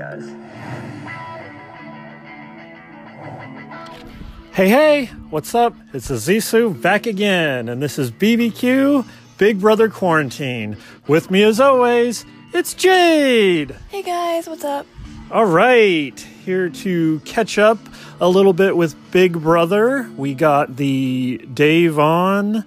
guys. Hey, hey, what's up? It's Azisu back again, and this is BBQ Big Brother Quarantine. With me, as always, it's Jade. Hey guys, what's up? All right, here to catch up a little bit with Big Brother. We got the Da'Vonne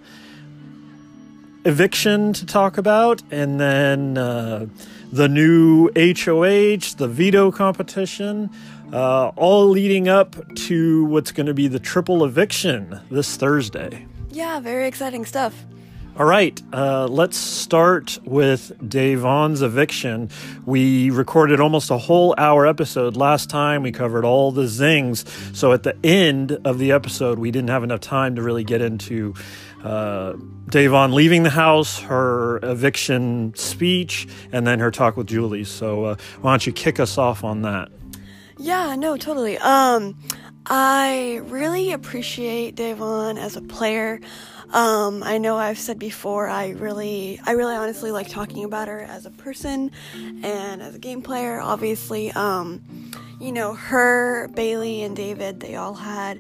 eviction to talk about, and then uh, the new HOH, the veto competition, uh, all leading up to what's going to be the triple eviction this Thursday. Yeah, very exciting stuff. All right, uh, let's start with Da'Vonne's eviction. We recorded almost a whole hour episode last time. We covered all the zings. So at the end of the episode, we didn't have enough time to really get into uh, Da'Vonne leaving the house, her eviction speech, and then her talk with Julie. So uh, why don't you kick us off on that? Yeah, no, totally. Um, I really appreciate Da'Vonne as a player. Um, I know I've said before, I really, I really honestly like talking about her as a person and as a game player. Obviously, um, you know, her, Bayleigh and David, they all had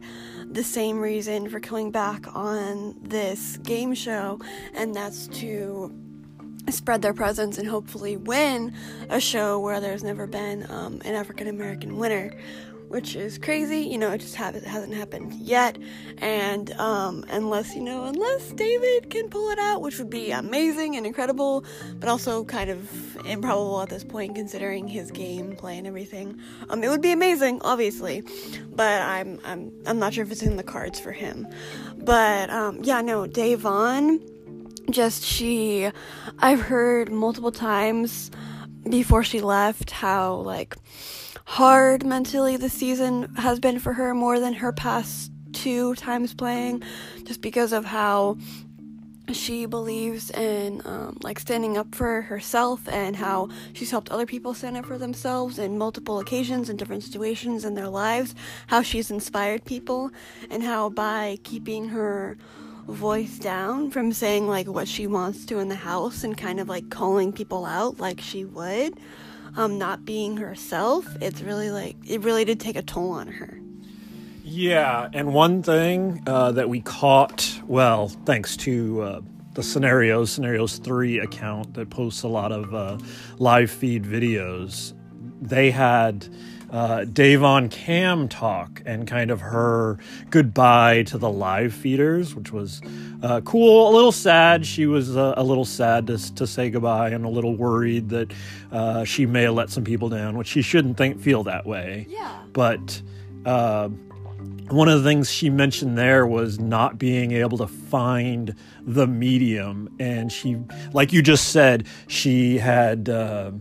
the same reason for coming back on this game show, and that's to spread their presence and hopefully win a show where there's never been um, an African American winner, which is crazy. You know, it just ha- hasn't happened yet, and um, unless you know, unless David can pull it out, which would be amazing and incredible, but also kind of improbable at this point considering his gameplay and everything. Um, it would be amazing, obviously, but I'm I'm I'm not sure if it's in the cards for him. But um, yeah, no, Da'Vonne just she I've heard multiple times before she left how like hard mentally the season has been for her more than her past two times playing just because of how she believes in um, like standing up for herself and how she's helped other people stand up for themselves in multiple occasions in different situations in their lives how she's inspired people and how by keeping her voice down from saying like what she wants to in the house and kind of like calling people out like she would um not being herself it's really like it really did take a toll on her. Yeah, and one thing uh, that we caught, well, thanks to uh, the Scenarios, Scenarios 3 account that posts a lot of uh, live feed videos, they had uh, Da'Vonne Cam talk and kind of her goodbye to the live feeders, which was uh, cool. A little sad. She was uh, a little sad to, to say goodbye and a little worried that uh, she may have let some people down, which she shouldn't think feel that way. yeah But uh, one of the things she mentioned there was not being able to find the medium, and she, like you just said, she had uh,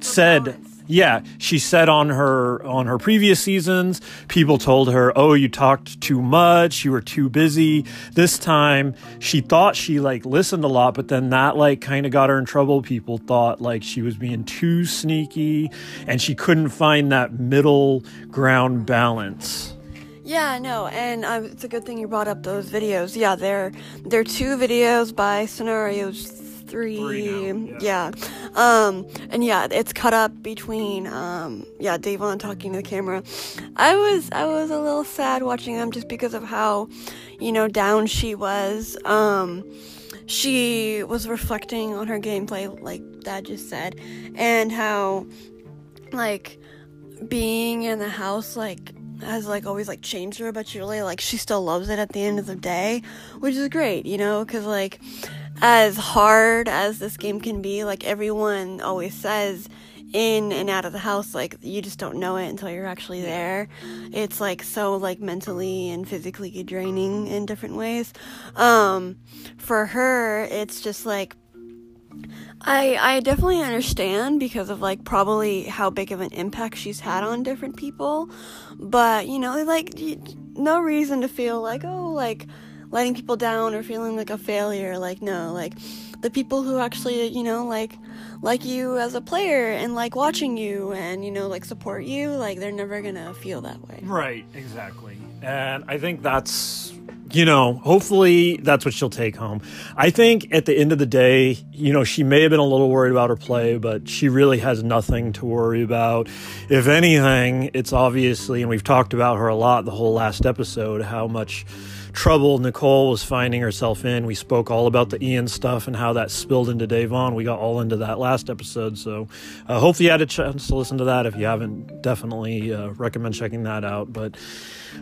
said. balance. Yeah, she said on her on her previous seasons, people told her, "Oh, you talked too much, you were too busy." This time, she thought she like listened a lot, but then that like kind of got her in trouble. People thought like she was being too sneaky and she couldn't find that middle ground balance. Yeah, no, and um, it's a good thing you brought up those videos. Yeah, they're they're two videos by Scenarios Three. Three now, yeah. um, and yeah, it's cut up between um, yeah, Da'Vonne talking to the camera. I was I was a little sad watching them just because of how, you know, down she was. Um, she was reflecting on her gameplay, like Dad just said, and how like being in the house like has like always like changed her but she really like she still loves it at the end of the day which is great you know because like as hard as this game can be like everyone always says in and out of the house like you just don't know it until you're actually there. It's like so like mentally and physically draining in different ways. Um for her it's just like I I definitely understand because of like probably how big of an impact she's had on different people, but you know like no reason to feel like oh like letting people down or feeling like a failure like no like the people who actually you know like like you as a player and like watching you and you know like support you like they're never gonna feel that way. Right, exactly. And I think that's you know, hopefully that's what she'll take home. I think at the end of the day, you know, she may have been a little worried about her play, but she really has nothing to worry about. If anything, it's obviously, and we've talked about her a lot the whole last episode, how much trouble Nicole was finding herself in. We spoke all about the Ian stuff and how that spilled into Da'Vonne. We got all into that last episode. So uh, hopefully you had a chance to listen to that. If you haven't, definitely uh, recommend checking that out. But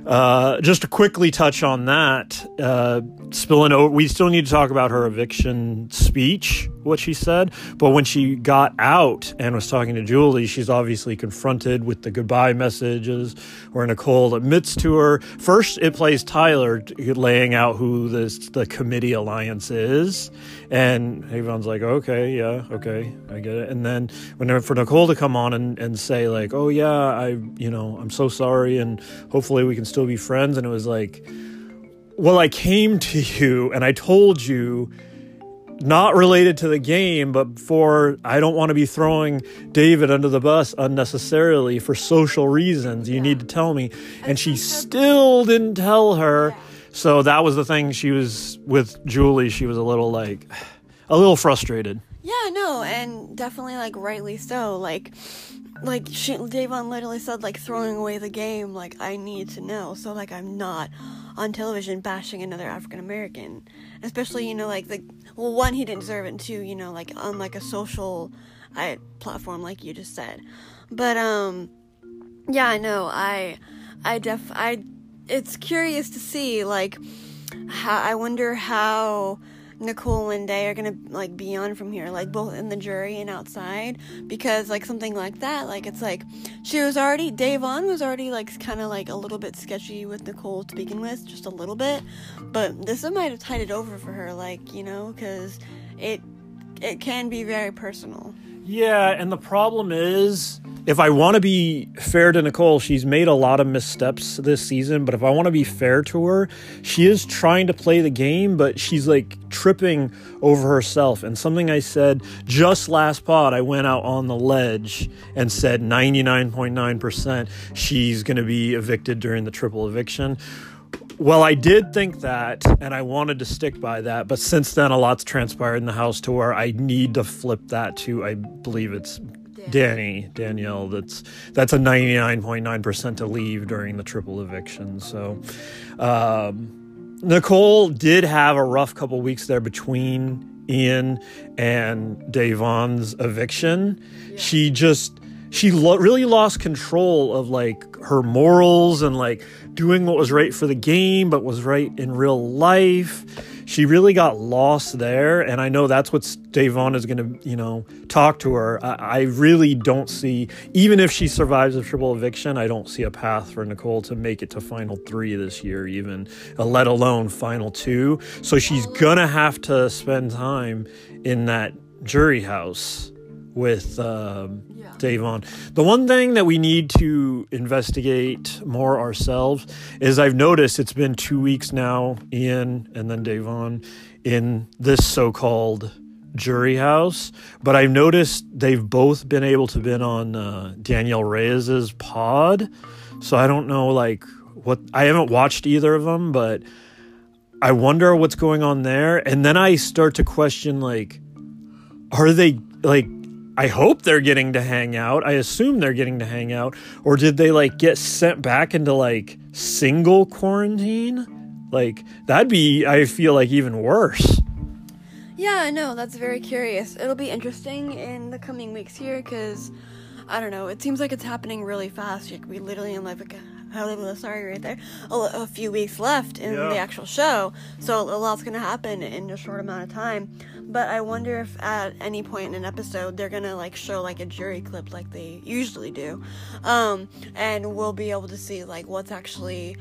uh, just to quickly touch on that, uh, spilling over, we still need to talk about her eviction speech, what she said. But when she got out and was talking to Julie, she's obviously confronted with the goodbye messages where Nicole admits to her. First, it plays Tyler laying out who this the committee alliance is, and everyone's like, okay, yeah, okay, I get it. And then when for Nicole to come on and, and say like, oh yeah, I, you know, I'm so sorry, and hopefully we can still be friends. And it was like, well, I came to you and I told you not related to the game, but for I don't want to be throwing David under the bus unnecessarily for social reasons. You yeah. need to tell me. And she still didn't tell her. Yeah. So that was the thing. She was with Julie. She was a little like, a little frustrated. Yeah, no, and definitely like rightly so. Like, like she, Da'Vonne literally said like throwing away the game. Like I need to know. So like I'm not on television bashing another African American, especially you know like the well one he didn't deserve it, and two you know like on like a social I, platform like you just said. But um, yeah, I know. I I def I it's curious to see like how I wonder how Nicole and Day are gonna like be on from here, like both in the jury and outside, because like something like that, like it's like she was already Da'Vonne was already like kind of like a little bit sketchy with Nicole to begin with, just a little bit, but this might have tied it over for her, like you know, because it it can be very personal. Yeah, and the problem is if I want to be fair to Nicole, she's made a lot of missteps this season, but if I want to be fair to her, she is trying to play the game, but she's like tripping over herself. And something I said just last pod, I went out on the ledge and said 99.9% she's going to be evicted during the triple eviction. Well, I did think that, and I wanted to stick by that, but since then, a lot's transpired in the house to where I need to flip that to, I believe it's Dani Danielle. That's that's a ninety nine point nine percent to leave during the triple eviction. So um, Nicole did have a rough couple weeks there between Ian and Da'Vonne's eviction. Yeah. She just she lo- really lost control of like her morals and like doing what was right for the game but was right in real life she really got lost there, and I know that's what Da'Vonne is going to, you know, talk to her. I, I, really don't see, even if she survives a triple eviction, I don't see a path for Nicole to make it to final three this year, even, uh, let alone final two. So she's gonna have to spend time in that jury house with um, Da'Vonne. The one thing that we need to investigate more ourselves is I've noticed it's been two weeks now, Ian and then Da'Vonne, in this so-called jury house, but I've noticed they've both been able to been on uh, Danielle Reyes's pod. So I don't know, like what I haven't watched either of them, but I wonder what's going on there. And then I start to question, like, are they like I hope they're getting to hang out. I assume they're getting to hang out. Or did they like get sent back into like single quarantine? Like that'd be I feel like even worse. Yeah, I know. That's very curious. It'll be interesting in the coming weeks here because I don't know. It seems like it's happening really fast. We literally in like a, sorry right there a, a few weeks left in yeah. the actual show, so a lot's gonna happen in a short amount of time. But I wonder if at any point in an episode they're gonna like show like a jury clip like they usually do, um, and we'll be able to see like what's actually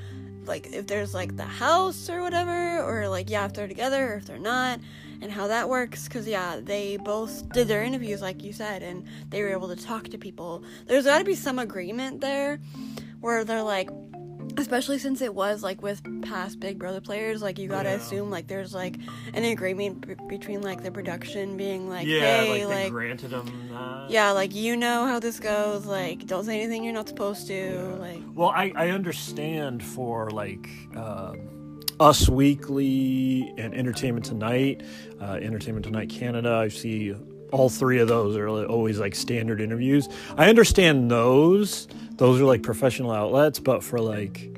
like if there's like the house or whatever, or like yeah if they're together or if they're not and how that works because yeah they both did their interviews like you said and they were able to talk to people there's got to be some agreement there where they're like especially since it was like with past big brother players like you gotta yeah. assume like there's like an agreement b- between like the production being like yeah, hey like, like granted them that. yeah like you know how this goes like don't say anything you're not supposed to yeah. like well i i understand for like um Us Weekly and Entertainment Tonight, uh, Entertainment Tonight Canada. I see all three of those are always like standard interviews. I understand those; those are like professional outlets, but for like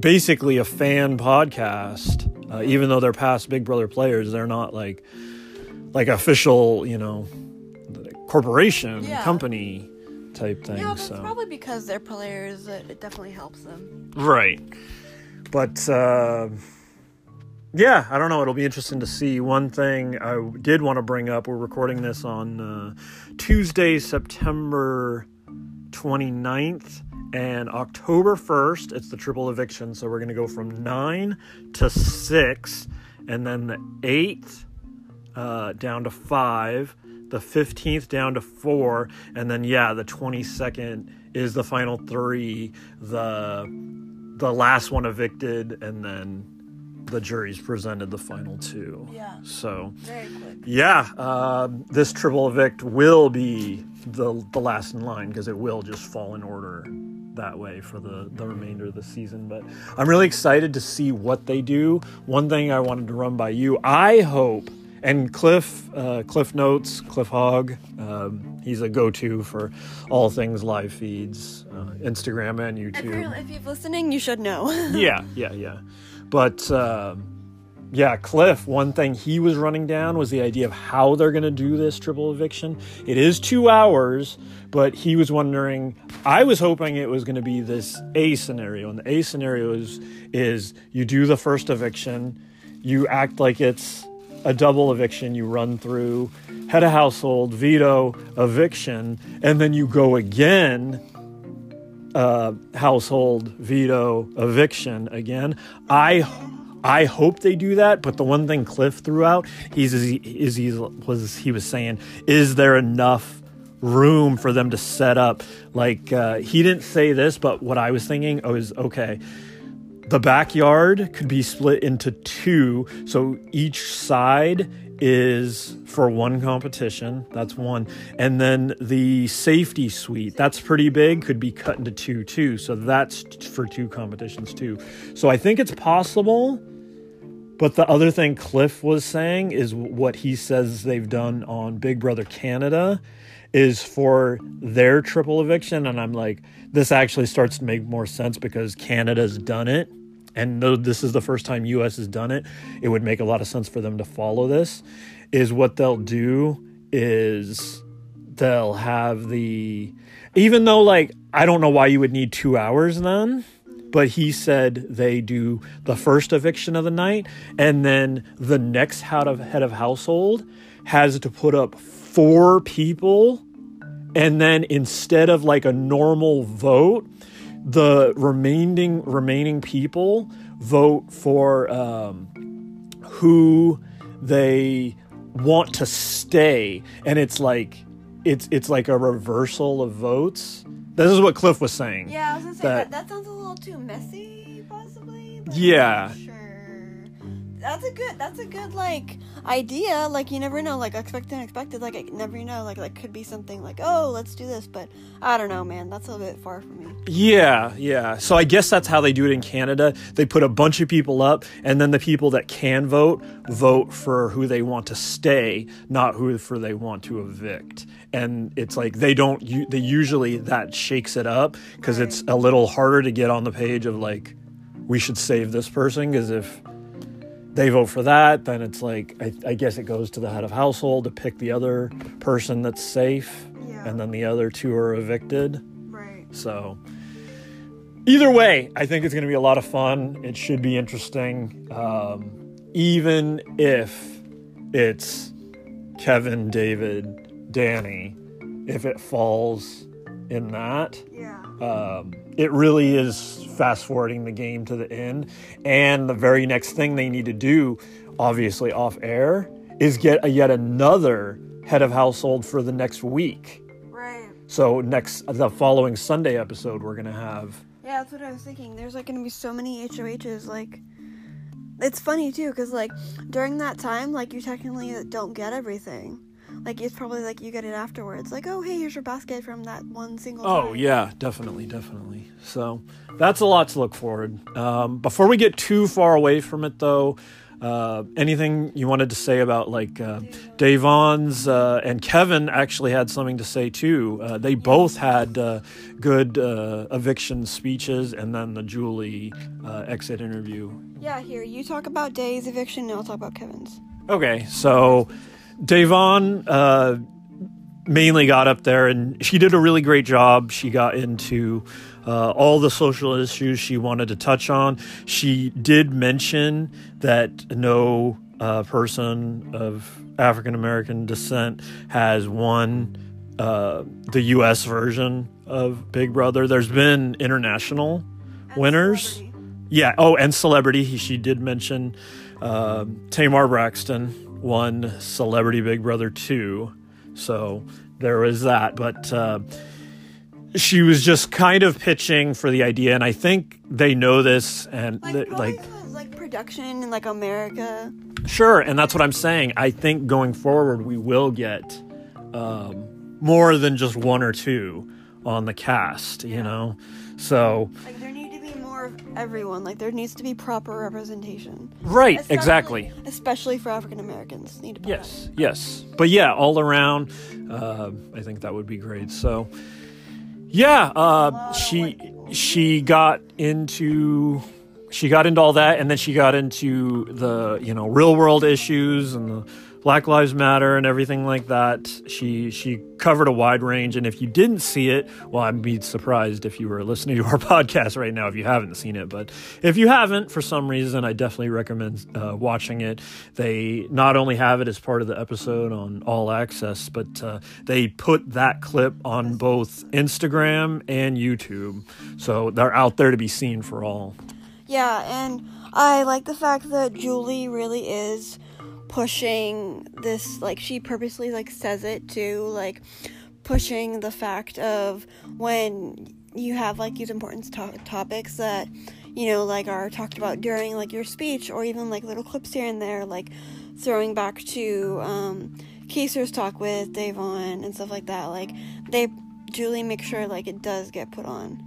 basically a fan podcast, uh, even though they're past Big Brother players, they're not like like official, you know, corporation Yeah. company type thing. Yeah, so probably because they're players. It, it definitely helps them. Right. But uh, yeah, I don't know. It'll be interesting to see. One thing I did want to bring up we're recording this on uh, Tuesday, September 29th. And October 1st, it's the triple eviction. So we're going to go from 9 to 6. And then the 8th uh, down to 5. The 15th down to 4. And then, yeah, the 22nd is the final three. The the last one evicted, and then the jury's presented the final two. Yeah. So, Very quick. yeah, um, this triple evict will be the the last in line because it will just fall in order that way for the the remainder of the season. But I'm really excited to see what they do. One thing I wanted to run by you, I hope. And Cliff, uh, Cliff Notes, Cliff Hogg, um, he's a go-to for all things live feeds, uh, Instagram and If YouTube you're, if you're listening, you should know. yeah, yeah, yeah. But um yeah, Cliff, one thing he was running down was the idea of how they're going to do this triple eviction. It is two hours, but he was wondering. I was hoping it was going to be this A scenario, and the A scenario is is you do the first eviction, you act like it's a double eviction, you run through head of household, veto, eviction, and then you go again uh, household veto eviction again. I I hope they do that, but the one thing Cliff threw out is is he, was he was saying is there enough room for them to set up like uh, he didn't say this, but what I was thinking was okay. The backyard could be split into two, so each side is for one competition. That's one. And then the safety suite, that's pretty big, could be cut into two too. So that's for two competitions too. So I think it's possible. But the other thing Cliff was saying is what he says they've done on Big Brother Canada is for their triple eviction. And I'm like, this actually starts to make more sense because Canada's done it. And though this is the first time US has done it, it would make a lot of sense for them to follow this. Is what they'll do is they'll have the even though like I don't know why you would need two hours then, but he said they do the first eviction of the night and then the next head of head of household has to put up four people and then instead of like a normal vote the remaining remaining people vote for um, who they want to stay and it's like it's it's like a reversal of votes this is what cliff was saying Yeah, I was gonna say That- that, that, sounds a little too messy, possibly. but Yeah. Sure. That's a good. That's a good like idea. Like you never know. Like expected and expected. Like I never know. Like like could be something like oh let's do this, but I don't know, man. That's a little bit far from me. Yeah, yeah. So I guess that's how they do it in Canada. They put a bunch of people up, and then the people that can vote vote for who they want to stay, not who for they want to evict. And it's like they don't. They usually that shakes it up because it's a little harder to get on the page of like we should save this person because if they vote for that, then it's like I, I guess it goes to the head of household to pick the other person that's safe, Yeah. and then the other two are evicted. Right. So, either way, I think it's going to be a lot of fun. It should be interesting, um, even if it's Kevin, David, Dani. If it falls in that, Yeah. um, it really is fast forwarding the game to the end. And the very next thing they need to do, obviously off air, is get a, yet another head of household for the next week. Right. So next, the following Sunday episode, we're gonna have. Yeah, that's what I was thinking. There's like gonna be so many HOHs. Like, it's funny too, cause like during that time, like you technically don't get everything. Like it's probably like you get it afterwards. Like, oh hey, here's your basket from that one single. Oh time. yeah, definitely, definitely. So that's a lot to look forward. Um, before we get too far away from it, though, uh, anything you wanted to say about like uh, Da'Vonne's uh, and Kevin actually had something to say too. Uh, they both had uh, good uh, eviction speeches, and then the Julie uh, exit interview. Yeah, here you talk about Day's eviction, and I'll talk about Kevin's. Okay, so Da'Vonne uh, mainly got up there, and she did a really great job. She got into uh, all the social issues she wanted to touch on. She did mention that no uh, person of African American descent has won uh, the U.S. version of Big Brother. There's been international winners. Celebrity. Yeah. Oh, and celebrity. He, she did mention um Tamar Braxton won Celebrity Big Brother 2. So there was that. But uh, she was just kind of pitching for the idea. And I think they know this. And Like, th- like, like production in like America. Sure, and that's what I'm saying. I think going forward, we will get um, more than just one or two on the cast, you know? So, Like everyone. Like there needs to be proper representation. right, Especially- exactly. Especially for African Americans, need to. Yes, yes. But yeah, all around, uh, I think that would be great. So, yeah, uh, she she got into she got into all that, and then she got into the you know real world issues and the Black Lives Matter and everything like that. She she covered a wide range, and if you didn't see it, well, I'd be surprised if you were listening to our podcast right now if you haven't seen it. But if you haven't, for some reason, I definitely recommend uh, watching it. They not only have it as part of the episode on All Access, but uh, they put that clip on both Instagram and YouTube, so they're out there to be seen for all. Yeah, and I like the fact that Julie really is pushing this like she purposely like says it too, like pushing the fact of when you have like these important to- topics that you know like are talked about during like your speech or even like little clips here and there like throwing back to um Kaysar's talk with Da'Vonne and stuff like that like they Julie make sure like it does get put on.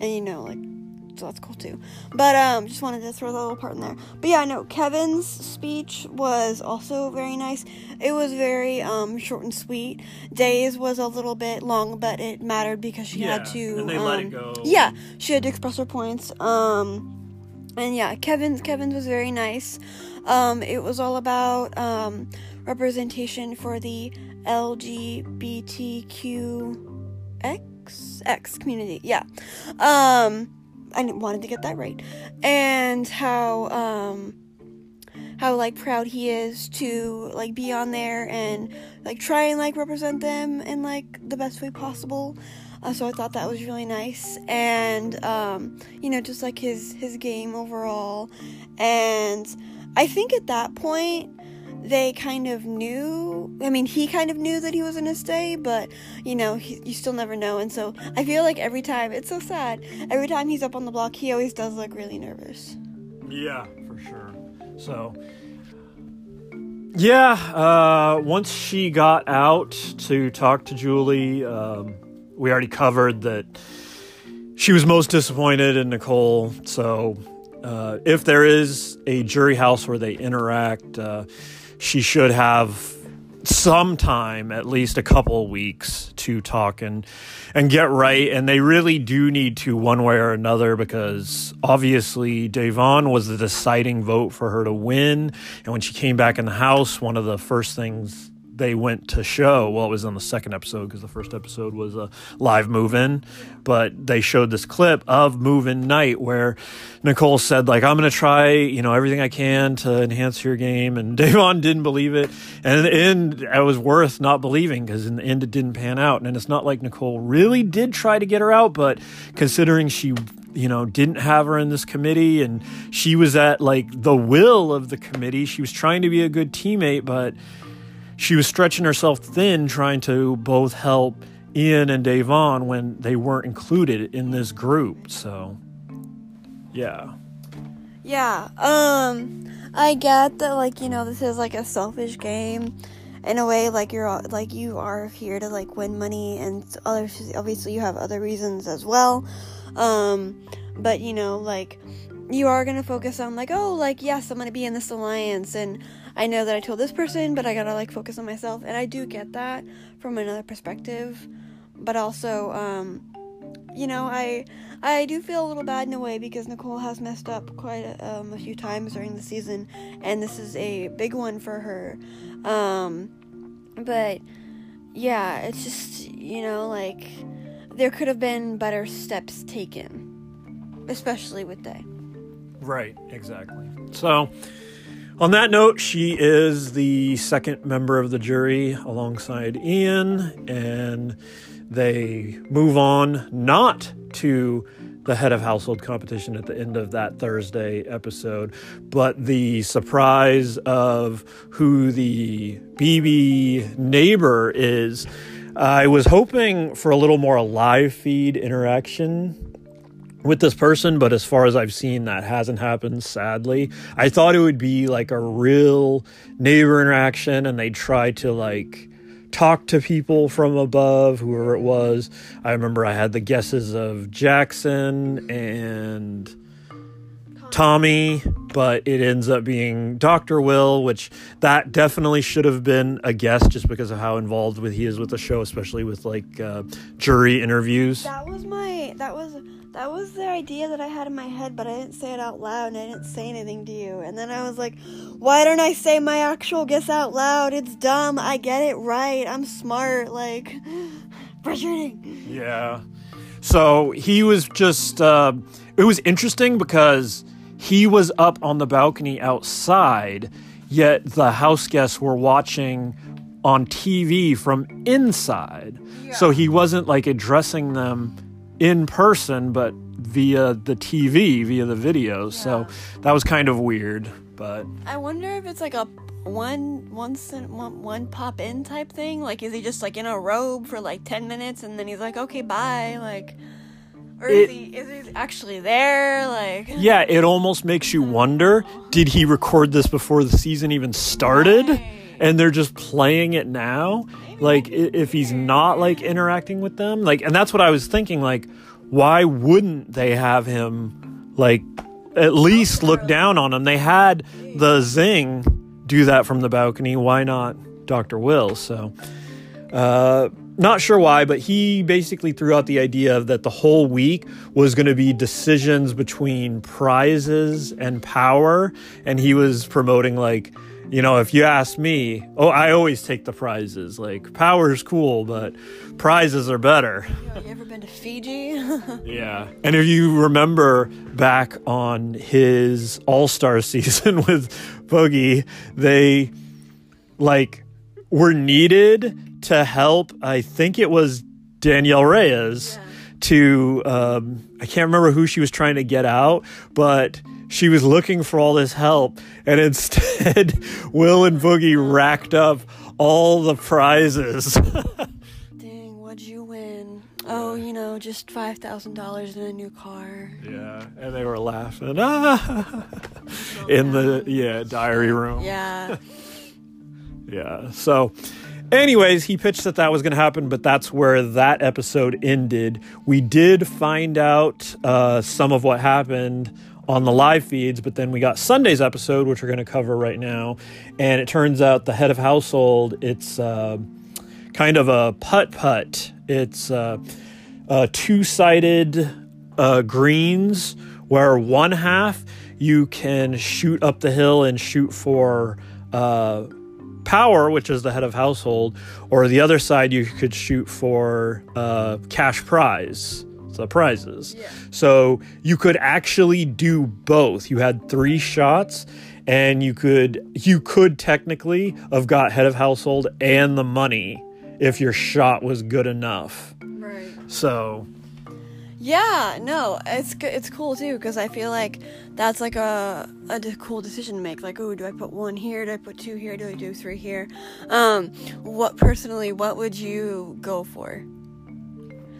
And you know like so that's cool too. But um, just wanted to throw that little part in there. But yeah, no, Kevin's speech was also very nice. It was very um short and sweet. Days was a little bit long, but it mattered because she had to. and they let it um, go. Yeah, she had to express her points. Um, and yeah, Kevin's Kevin's was very nice. Um, it was all about um representation for the LGBTQ X X community. Yeah. Um I wanted to get that right. And how um how like proud he is to like be on there and like try and like represent them in like the best way possible. Uh, so I thought that was really nice and um you know just like his his game overall and I think at that point they kind of knew i mean he kind of knew that he was going to stay but you know he, you still never know and so i feel like every time it's so sad every time he's up on the block he always does look really nervous Yeah, for sure. So, yeah, uh, once she got out to talk to Julie, um, we already covered that she was most disappointed in Nicole. So, uh, if there is a jury house where they interact, uh, she should have some time, at least a couple weeks, to talk and and get right. And they really do need to, one way or another, because obviously Da'Vonne was the deciding vote for her to win. And when she came back in the house, one of the first things they went to show. Well, it was on the second episode because the first episode was a live move in, but they showed this clip of move in night where Nicole said, like, I'm going to try, you know, everything I can to enhance your game. And Da'Vonne didn't believe it. And in the end, it was worth not believing because in the end, it didn't pan out. And it's not like Nicole really did try to get her out, but considering she you know, didn't have her in this committee and she was at like the will of the committee. She was trying to be a good teammate, but she was stretching herself thin trying to both help Ian and Da'Vonne when they weren't included in this group. So, yeah. yeah um i get that like you know this is like a selfish game in a way like you're like you are here to like win money and other obviously you have other reasons as well um but you know like you are going to focus on like oh like yes i'm going to be in this alliance and i know that i told this person but i gotta like focus on myself and i do get that from another perspective. But also um you know i i do feel a little bad in a way because nicole has messed up quite a, um, a few times during the season and this is a big one for her. Um but yeah it's just you know like there could have been better steps taken especially with day. Right, exactly. So, on that note, she is the second member of the jury alongside Ian, and they move on not to the head of household competition at the end of that Thursday episode, but the surprise of who the BB neighbor is. I was hoping for a little more live feed interaction with this person, but as far as I've seen, that hasn't happened, sadly. I thought it would be like a real neighbor interaction and they try to like talk to people from above, whoever it was. I remember I had the guesses of Jackson and Tommy, but it ends up being Dr. Will, which that definitely should have been a guess just because of how involved with he is with the show, especially with like uh, jury interviews. That was my that was that was the idea that I had in my head, but I didn't say it out loud and I didn't say anything to you. And then I was like, why don't I say my actual guess out loud? It's dumb. I get it right. I'm smart. Like, frustrating. Yeah. So he was just, uh, it was interesting because he was up on the balcony outside, yet the house guests were watching on TV from inside. Yeah. So he wasn't like addressing them in person, but via the TV, via the video. Yeah. So that was kind of weird. But I wonder if it's like a one one one one pop in type thing. Like, is he just like in a robe for like ten minutes and then he's like, okay, bye, like. Or it, is, he, is he actually there? Like, yeah, it almost makes you wonder: Did he record this before the season even started, right. and they're just playing it now? like if he's not like interacting with them? Like and that's what i was thinking like why wouldn't they have him like at least look down on him? They had the zing do that from the balcony. Why not dr will? So uh not sure why, but he basically threw out the idea that the whole week was going to be decisions between prizes and power. And he was promoting, like, you know, if you ask me, oh, I always take the prizes. Like, power's cool, but prizes are better. You, you ever been to Fiji? yeah. And if you remember back on his All Star season with Boogie, they like were needed to help. I think it was Danielle Reyes yeah. to, um, I can't remember who she was trying to get out, but she was looking for all this help, and instead, Will and Boogie racked up all the prizes. Dang, what'd you win? Oh, you know, just five thousand dollars in a new car. Yeah, and they were laughing ah, in the yeah diary room. Yeah. yeah. So, anyways, he pitched that that was going to happen, but that's where that episode ended. We did find out uh, some of what happened on the live feeds, but then we got Sunday's episode, which we're going to cover right now. And it turns out the head of household, it's uh, kind of a putt putt. It's uh, uh, two sided uh, greens where one half you can shoot up the hill and shoot for uh, power, which is the head of household, or the other side you could shoot for uh, cash prize the prizes. Yeah. So you could actually do both. You had three shots and you could you could technically have got head of household and the money if your shot was good enough. Right. So yeah, no, it's it's cool too because I feel like that's like a a cool decision to make. Like, oh, do I put one here? Do I put two here? Do I do three here? Um, what personally, what would you go for?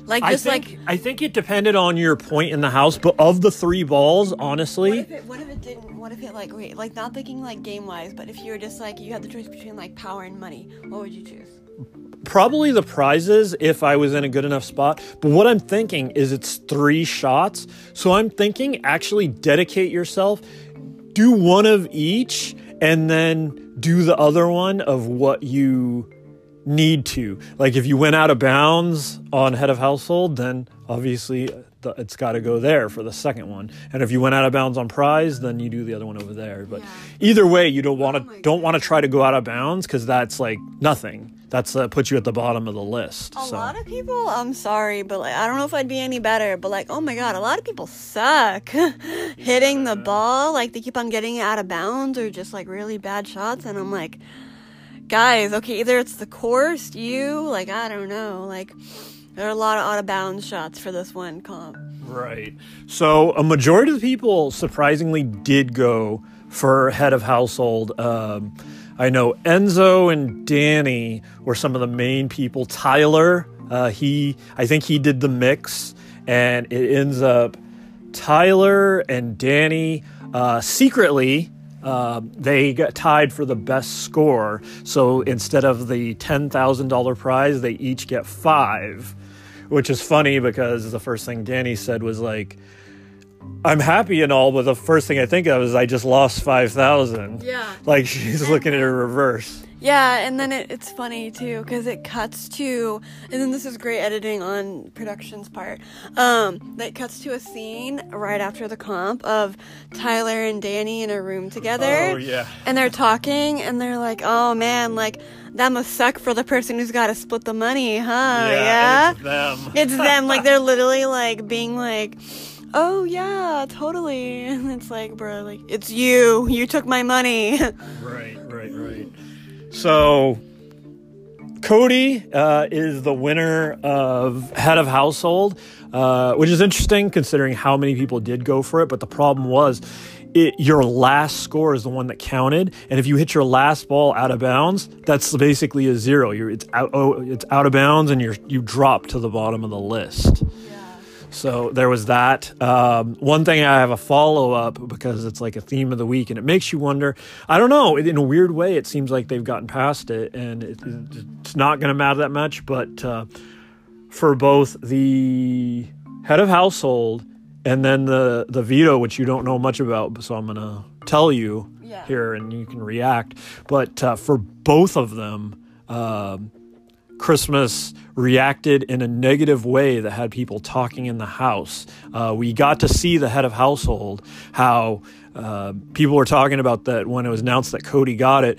Like I just think like I think it depended on your point in the house, but of the three balls, what honestly, if it what if it didn't what if it like wait like not thinking like game wise, but if you were just like you had the choice between like power and money, what would you choose? Probably the prizes if I was in a good enough spot. But what I'm thinking is it's three shots. So I'm thinking actually dedicate yourself, do one of each, and then do the other one of what you need to. Like if you went out of bounds on head of household, then obviously the, it's got to go there for the second one. And if you went out of bounds on prize, then you do the other one over there. But Yeah. either way, you don't want Oh to my don't want to try to go out of bounds because that's like nothing. That's uh, puts you at the bottom of the list. A so. lot of people, I'm sorry, but like I don't know if I'd be any better, but like oh my god, a lot of people suck hitting the ball. Like they keep on getting out of bounds or just like really bad shots, and I'm like, guys, okay, either it's the course, you, like I don't know, like there are a lot of out of bounds shots for this one comp. Right. So a majority of the people surprisingly did go for head of household. Um, I know Enzo and Dani were some of the main people. Tyler, uh, he, I think he did the mix, and it ends up Tyler and Dani uh, secretly. Uh, they got tied for the best score. So instead of the ten thousand dollar prize, they each get five which is funny because the first thing Dani said was like, "I'm happy and all, but the first thing I think of is I just lost five thousand. Yeah. like she's looking at her reverse. Yeah, and then it, it's funny too because it cuts to, and then this is great editing on production's part. Um, that cuts to a scene right after the comp of Tyler and Dani in a room together. Oh, yeah. and they're talking, and they're like, "Oh man, like that must suck for the person who's got to split the money, huh? Yeah, it's them. it's them. Like they're literally like being like." Oh yeah, totally. And it's like, bro, like it's you. You took my money. right, right, right. So Cody uh, is the winner of head of household, uh, which is interesting considering how many people did go for it. But the problem was, it, your last score is the one that counted, and if you hit your last ball out of bounds, that's basically a zero. You're it's out oh, it's out of bounds, and you're you drop to the bottom of the list. So there was that. Um, one thing I have a follow up because it's like a theme of the week, and it makes you wonder. I don't know. In a weird way, it seems like they've gotten past it, and it, it's not going to matter that much. But uh, for both the head of household and then the the veto, which you don't know much about, so I'm going to tell you Yeah. here, and you can react. But uh, for both of them. Um, Christmas reacted in a negative way that had people talking in the house. Uh, we got to see the head of household, how uh, people were talking about that when it was announced that Cody got it.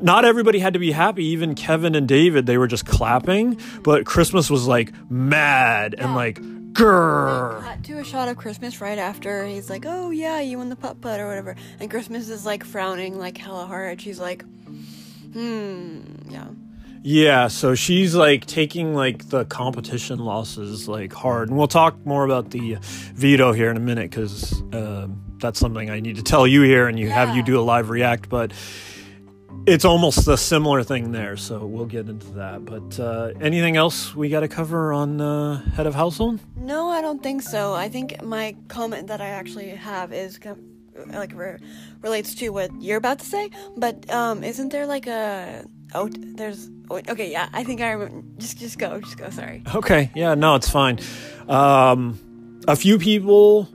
Not everybody had to be happy. Even Kevin and David, they were just clapping. But Christmas was like mad and Yeah. like, grrr. Cut to a shot of Christmas right after he's like, "Oh yeah, you won the putt putt or whatever," and Christmas is like frowning like hella hard. She's like, "Hmm, yeah." Yeah, so she's like taking like the competition losses like hard, and we'll talk more about the veto here in a minute because um that's something I need to tell you here, and you have you do a live react, but it's almost a similar thing there, so we'll get into that. But uh, anything else we got to cover on uh, head of household? No, I don't think so. I think my comment that I actually have is like re- relates to what you're about to say. But um, isn't there like a oh there's okay yeah I think I remember. Just just go just go. Sorry. Okay, yeah, no, it's fine. Um, a few people,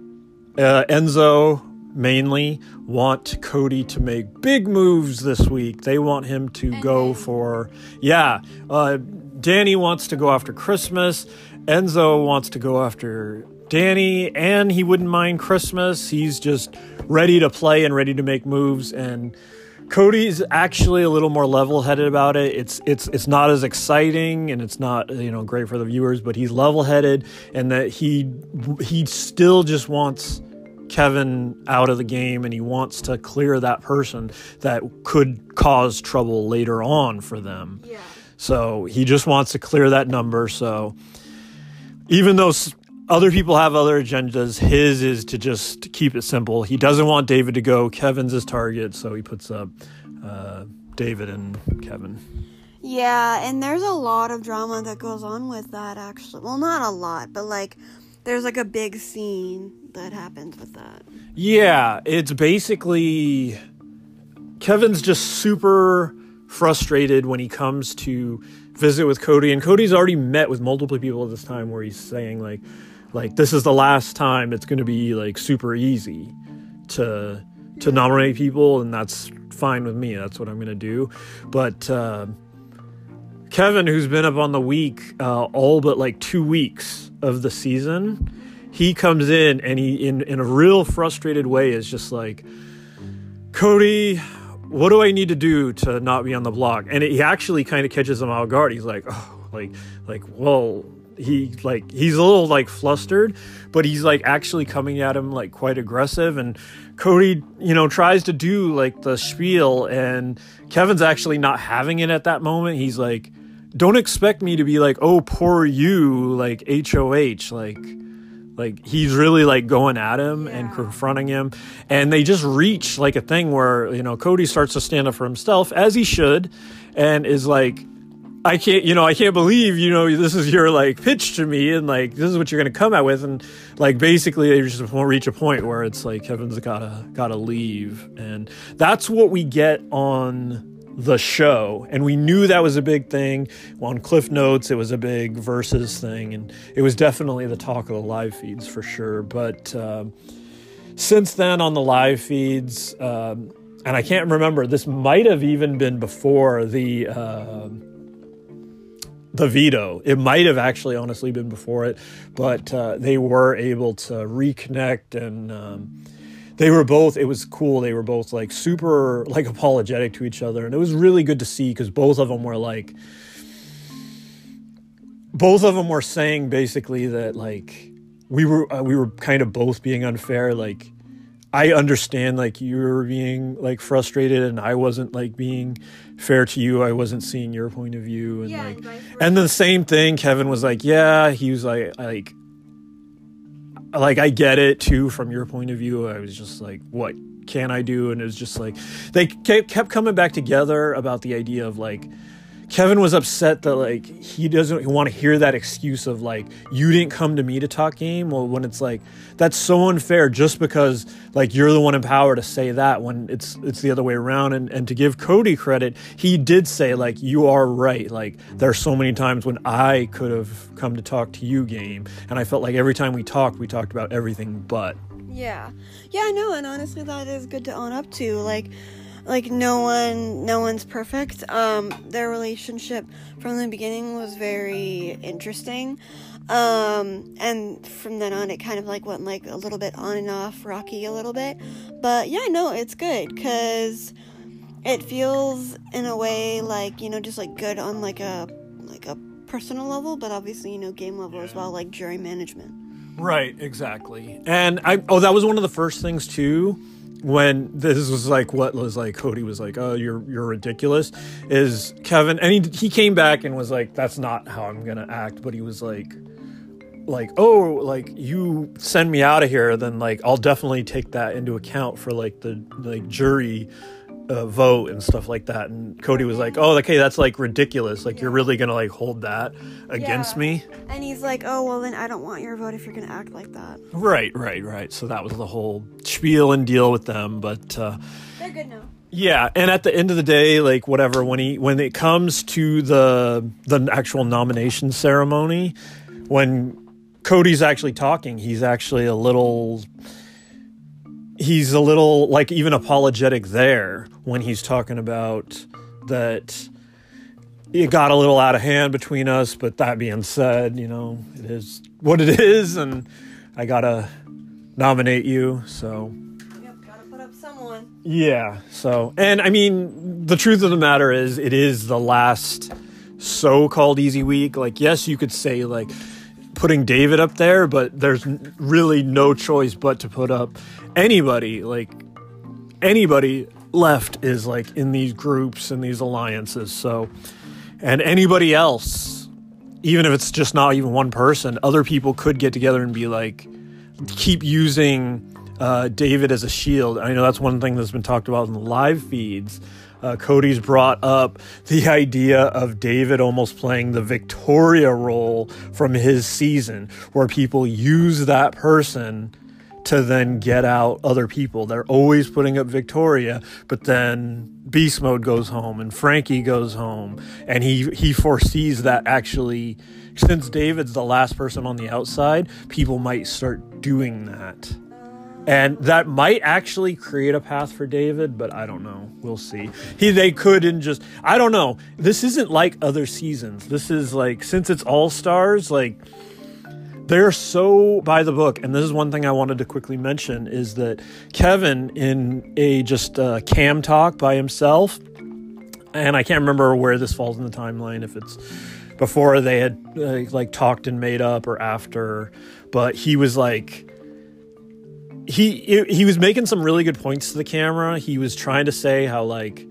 uh, Enzo mainly, want Cody to make big moves this week. They want him to go for, yeah, uh, Dani wants to go after Christmas. Enzo wants to go after Dani, and he wouldn't mind Christmas. He's just ready to play and ready to make moves. And Cody's actually a little more level-headed about it. It's it's it's not as exciting and it's not you know great for the viewers, but he's level-headed and that he he still just wants Kevin out of the game and he wants to clear that person that could cause trouble later on for them. Yeah. So he just wants to clear that number. So even though other people have other agendas, his is to just keep it simple. He doesn't want David to go. Kevin's his target, so he puts up uh, David and Kevin. Yeah, and there's a lot of drama that goes on with that actually. Well, not a lot, but like there's like a big scene that happens with that. Yeah, it's basically Kevin's just super frustrated when he comes to visit with Cody and Cody's already met with multiple people at this time where he's saying like like this is the last time it's going to be like super easy to to nominate people and that's fine with me. That's what I'm going to do. But uh, Kevin, who's been up on the week uh, all but like two weeks of the season, he comes in and he, in, in a real frustrated way, is just like, Cody, what do I need to do to not be on the block? And it, he actually kind of catches him off guard. He's like, oh, like, like, well, he like he's a little like flustered, but he's like actually coming at him like quite aggressive. And Cody, you know, tries to do like the spiel, and Kevin's actually not having it at that moment. He's like, don't expect me to be like, oh, poor you, like HOH, like like he's really like going at him yeah. and confronting him and they just reach like a thing where you know cody starts to stand up for himself as he should and is like i can't you know i can't believe you know this is your like pitch to me and like this is what you're gonna come out with and like basically they just won't reach a point where it's like kevin's gotta gotta leave and that's what we get on the show. And we knew that was a big thing. On Cliff Notes, it was a big versus thing. And it was definitely the talk of the live feeds for sure. But uh, since then, on the live feeds, um, and I can't remember, this might have even been before the. Uh, the veto. It might have actually honestly been before it, but uh, they were able to reconnect and um, they were both it was cool. They were both like super like apologetic to each other. And it was really good to see because both of them were like both of them were saying basically that like we were uh, we were kind of both being unfair. Like i understand like you were being like frustrated and i wasn't like being fair to you i wasn't seeing your point of view and yeah, like and the same thing kevin was like yeah he was like like like I get it too from your point of view. I was just like, what can I do? And it was just like they kept coming back together about the idea of like Kevin was upset that like he doesn't want to hear that excuse of like you didn't come to me to talk game. Well, when it's like that's so unfair just because like you're the one in power to say that when it's it's the other way around. And and to give Cody credit, he did say like you are right. Like there are so many times when I could have come to talk to you game, and I felt like every time we talked, we talked about everything but. Yeah, yeah, I know, and honestly, that is good to own up to. Like like no one no one's perfect. Um their relationship from the beginning was very interesting. Um and from then on it kind of like went like a little bit on and off rocky a little bit. But yeah no it's good because it feels in a way like you know just like good on like a like a personal level but obviously you know game level as well like jury management. Right exactly. And i oh that was one of the first things too when this was like what was like Cody was like, "Oh, you're you're ridiculous," is Kevin, and he he came back and was like, "That's not how I'm gonna act," but he was like, like, "Oh, like you send me out of here, then like I'll definitely take that into account for like the like jury." Uh, vote and stuff like that. And Cody was like, "Oh, okay, that's like ridiculous. Like you're really gonna like hold that against yeah. me." And he's like, "Oh, well then I don't want your vote if you're gonna act like that." Right, right, right. So that was the whole spiel and deal with them, but uh, they're good now. Yeah, and at the end of the day, like whatever, when he when it comes to the the actual nomination ceremony, when Cody's actually talking, he's actually a little he's a little like even apologetic there when he's talking about that it got a little out of hand between us but that being said you know it is what it is and i gotta nominate you so. Yep gotta put up someone. Yeah so and i mean the truth of the matter is it is the last so-called easy week. Like yes you could say like putting david up there but there's really no choice but to put up anybody like anybody left is like in these groups and these alliances so and anybody else even if it's just not even one person other people could get together and be like keep using uh, david as a shield. I know that's one thing that's been talked about in the live feeds uh, Cody's brought up the idea of David almost playing the Victoria role from his season, where people use that person to then get out other people. They're always putting up Victoria, but then Beast Mode goes home and Frankie goes home, and he he foresees that actually, since David's the last person on the outside, people might start doing that. And that might actually create a path for David, but I don't know. We'll see. He they could and just I don't know. This isn't like other seasons. This is like since it's all stars, like they're so by the book and this is one thing i wanted to quickly mention is that kevin in a just uh, cam talk by himself and i can't remember where this falls in the timeline if it's before they had uh, like talked and made up or after but he was like he he was making some really good points to the camera he was trying to say how like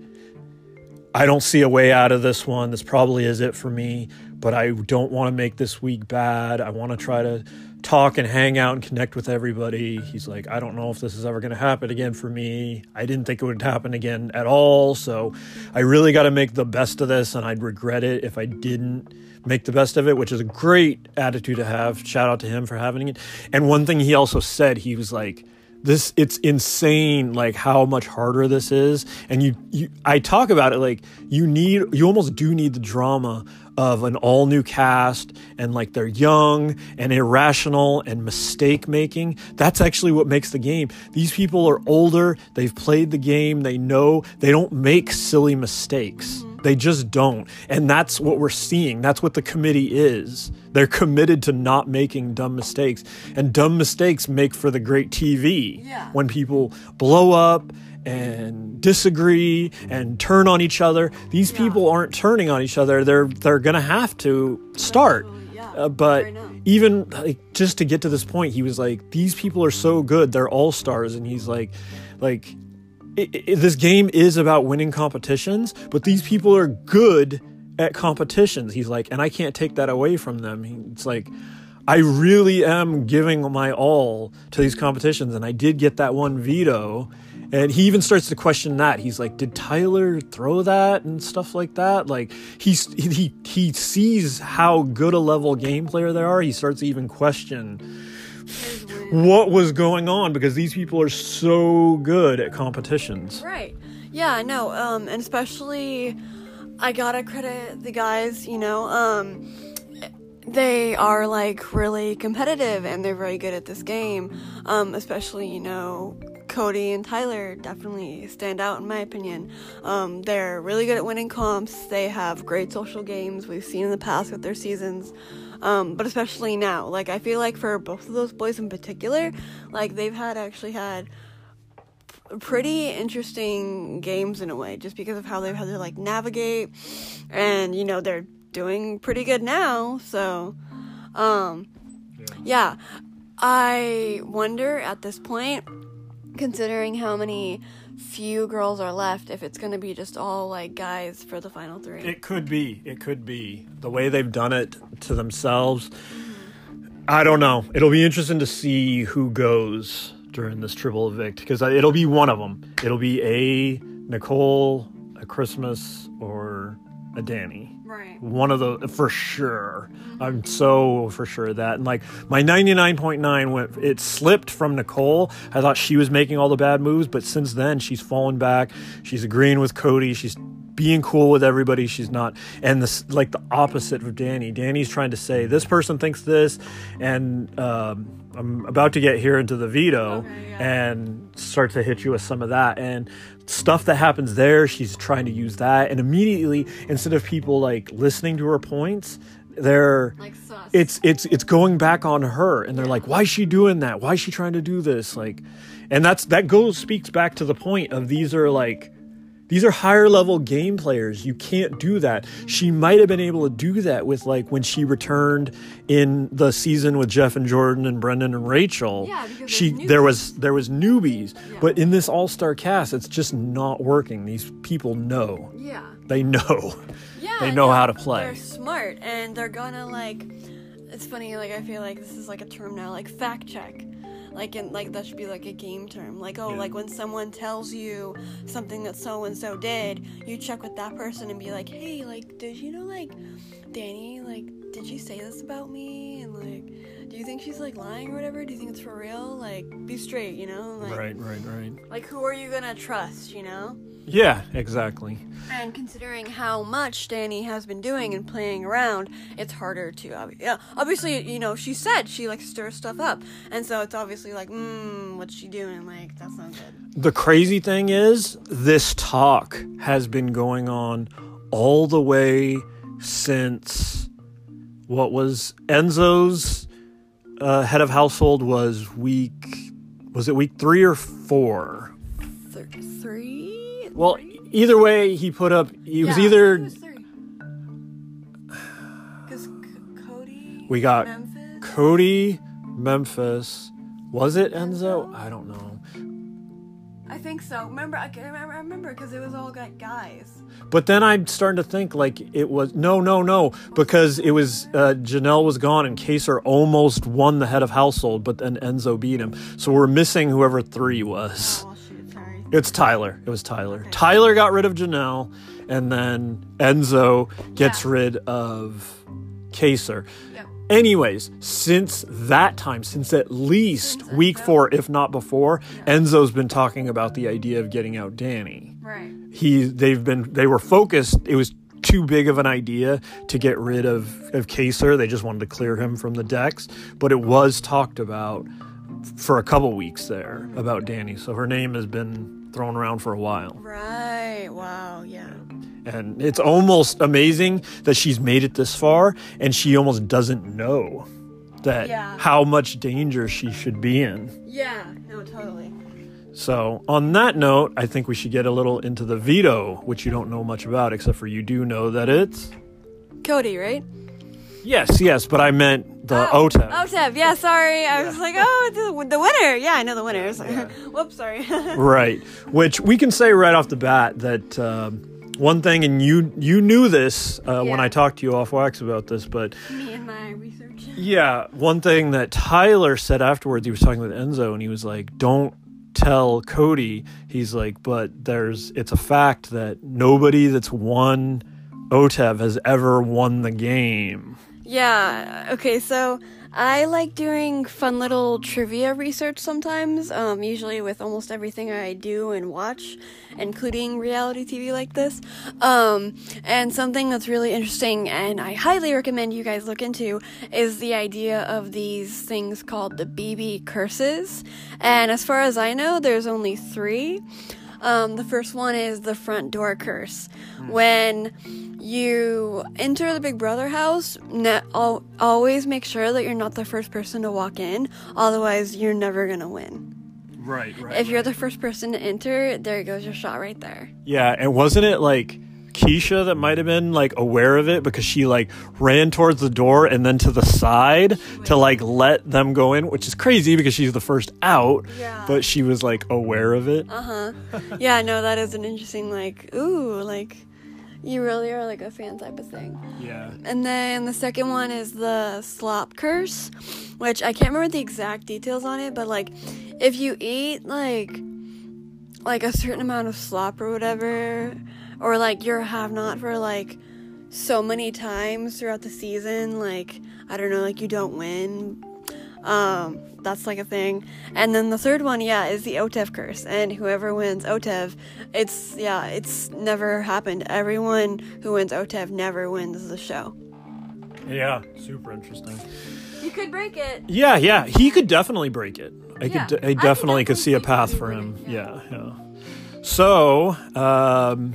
i don't see a way out of this one this probably is it for me but I don't want to make this week bad. I want to try to talk and hang out and connect with everybody. He's like, I don't know if this is ever going to happen again for me. I didn't think it would happen again at all. So I really got to make the best of this, and I'd regret it if I didn't make the best of it, which is a great attitude to have. Shout out to him for having it. And one thing he also said, he was like, this it's insane like how much harder this is and you, you i talk about it like you need you almost do need the drama of an all new cast and like they're young and irrational and mistake making. That's actually what makes the game. These people are older, they've played the game, they know they don't make silly mistakes. Mm-hmm. They just don't. And that's what we're seeing. That's what the committee is. They're committed to not making dumb mistakes. And dumb mistakes make for the great TV. Yeah. When people blow up and disagree and turn on each other. These people aren't turning on each other. They're they're gonna have to start. Yeah, Uh, but even like just to get to this point, he was like, "These people are so good. They're all stars." And he's like, like it, it, this game is about winning competitions, but these people are good at competitions. He's like, and I can't take that away from them. He- It's like. I really am giving my all to these competitions, and I did get that one veto. And he even starts to question that. He's like, "Did Tyler throw that and stuff like that?" Like he's he he sees how good a level game player they are. He starts to even question what was going on because these people are so good at competitions. Right. Yeah, no, um, and especially I gotta credit the guys, you know, um, they are like really competitive and they're very good at this game. Um, especially, you know, Cody and Tyler definitely stand out in my opinion. Um, they're really good at winning comps. They have great social games we've seen in the past with their seasons. Um, but especially now, like I feel like for both of those boys in particular, like they've had actually had pretty interesting games in a way just because of how they've had to like navigate and you know they're doing pretty good now so um yeah i wonder at this point considering how many few girls are left if it's going to be just all like guys for the final 3 It could be. It could be the way they've done it to themselves. I don't know. It'll be interesting to see who goes during this triple evict because it'll be one of them. It'll be a Nicole, a Christmas, or a Dani. Right One of the for sure. I'm so for sure of that. And like my 99.9 went it slipped from Nicole. I thought she was making all the bad moves, but since then she's fallen back. She's agreeing with Cody. She's being cool with everybody. She's not and this like the opposite of Dani. Dani's trying to say this person thinks this and um I'm about to get here into the veto Okay, yeah. and start to hit you with some of that and stuff that happens there she's trying to use that. And immediately instead of people like listening to her points they're like sus. it's it's it's going back on her. And they're like why is she doing that? Why is she trying to do this? Like and that's that goes speaks back to the point of these are like these are higher level game players you can't do that she might have been able to do that with like when she returned in the season with jeff and jordan and brendon and rachel Yeah, because she there was there was newbies Yeah. but in this all-star cast it's just not working these people know yeah they know Yeah, They know how to play. They're smart, and they're gonna like. It's funny, like I feel like this is like a term now, like fact check. Like in like that should be like a game term. Like oh, Yeah. like when someone tells you something that so and so did, you check with that person and be like, hey, like did you know like Dani like did you say this about me and like do you think she's like lying or whatever? Do you think it's for real? Like be straight, you know? Like Right, right, right. like who are you gonna trust, you know? Yeah, exactly. And considering how much Dani has been doing and playing around, it's harder to. ob- Yeah, obviously, you know, she said she like stirs stuff up, and so it's obviously like, mmm, what's she doing? Like that's not good. The crazy thing is, this talk has been going on all the way since what was Enzo's uh, head of household was week. Was it week three or four? Three. Well, either way, he put up. He was Yeah, either was three. Because C- Cody. We got Memphis. Cody, Memphis. Was it Enzo? I don't know. I think so. Remember, I remember. I remember because it was all like guys. But then I'm starting to think like it was no, no, no, because it was uh, Janelle was gone and Kaysar almost won the head of household, but then Enzo beat him. So we're missing whoever three was. It's Tyler. It was Tyler. Okay. Tyler got rid of Janelle, and then Enzo gets Yeah. rid of Kaysar. Anyways, since that time, since at least Since week Enzo? four, if not before, Enzo's been talking about the idea of getting out Dani. Right. He, they've been, they were focused. It was too big of an idea to get rid of of Kaysar. They just wanted to clear him from the decks. But it was talked about for a couple weeks there about Dani. So her name has been thrown around for a while. Right. Wow. Yeah. And it's almost amazing that she's made it this far and she almost doesn't know that Yeah. how much danger she should be in. Yeah. No. Totally. So, on that note, I think we should get a little into the veto, which you don't know much about, except for you do know that it's. Cody, right? Yes, yes, but I meant the Oh, OTEV. OTEV, yeah, sorry. I was like, oh, the, the winner. Yeah, I know the winner. Whoops, sorry. Right. Which we can say right off the bat that um, one thing, and you you knew this uh, when I talked to you off wax about this, but Me and my research. Yeah, one thing that Tyler said afterwards, he was talking with Enzo, and he was like, "Don't tell Cody." He's like, "But there's, it's a fact that nobody that's won OTEV has ever won the game." Yeah, okay, so I like doing fun little trivia research sometimes, um, usually with almost everything I do and watch, including reality TV like this. Um, and something that's really interesting and I highly recommend you guys look into is the idea of these things called the BB curses. And as far as I know, there's only three. Um, the first one is the front door curse. When you enter the Big Brother house, ne- al- always make sure that you're not the first person to walk in, otherwise, you're never gonna win. Right, right. If you're the first person to enter, there goes your shot right there. yeah, and wasn't it like Keesha that might have been like aware of it because she like ran towards the door and then to the side to like let them go in, which is crazy because she's the first out. Yeah. But she was like aware of it. Uh huh. yeah, no, that is an interesting, like, ooh, like, you really are like a fan type of thing. Yeah. And then the second one is the slop curse, which I can't remember the exact details on it, but like if you eat like like a certain amount of slop or whatever, or like you're have not for like so many times throughout the season, like I don't know, like you don't win. Um, that's like a thing. And then the third one, yeah, is the OTEV curse. And whoever wins OTEV, it's yeah, it's never happened. Everyone who wins OTEV never wins the show. Yeah, super interesting. You could break it. Yeah, yeah, he could definitely break it. I Yeah, could, I I could definitely could see a path for him. winning, Yeah, yeah. So, um,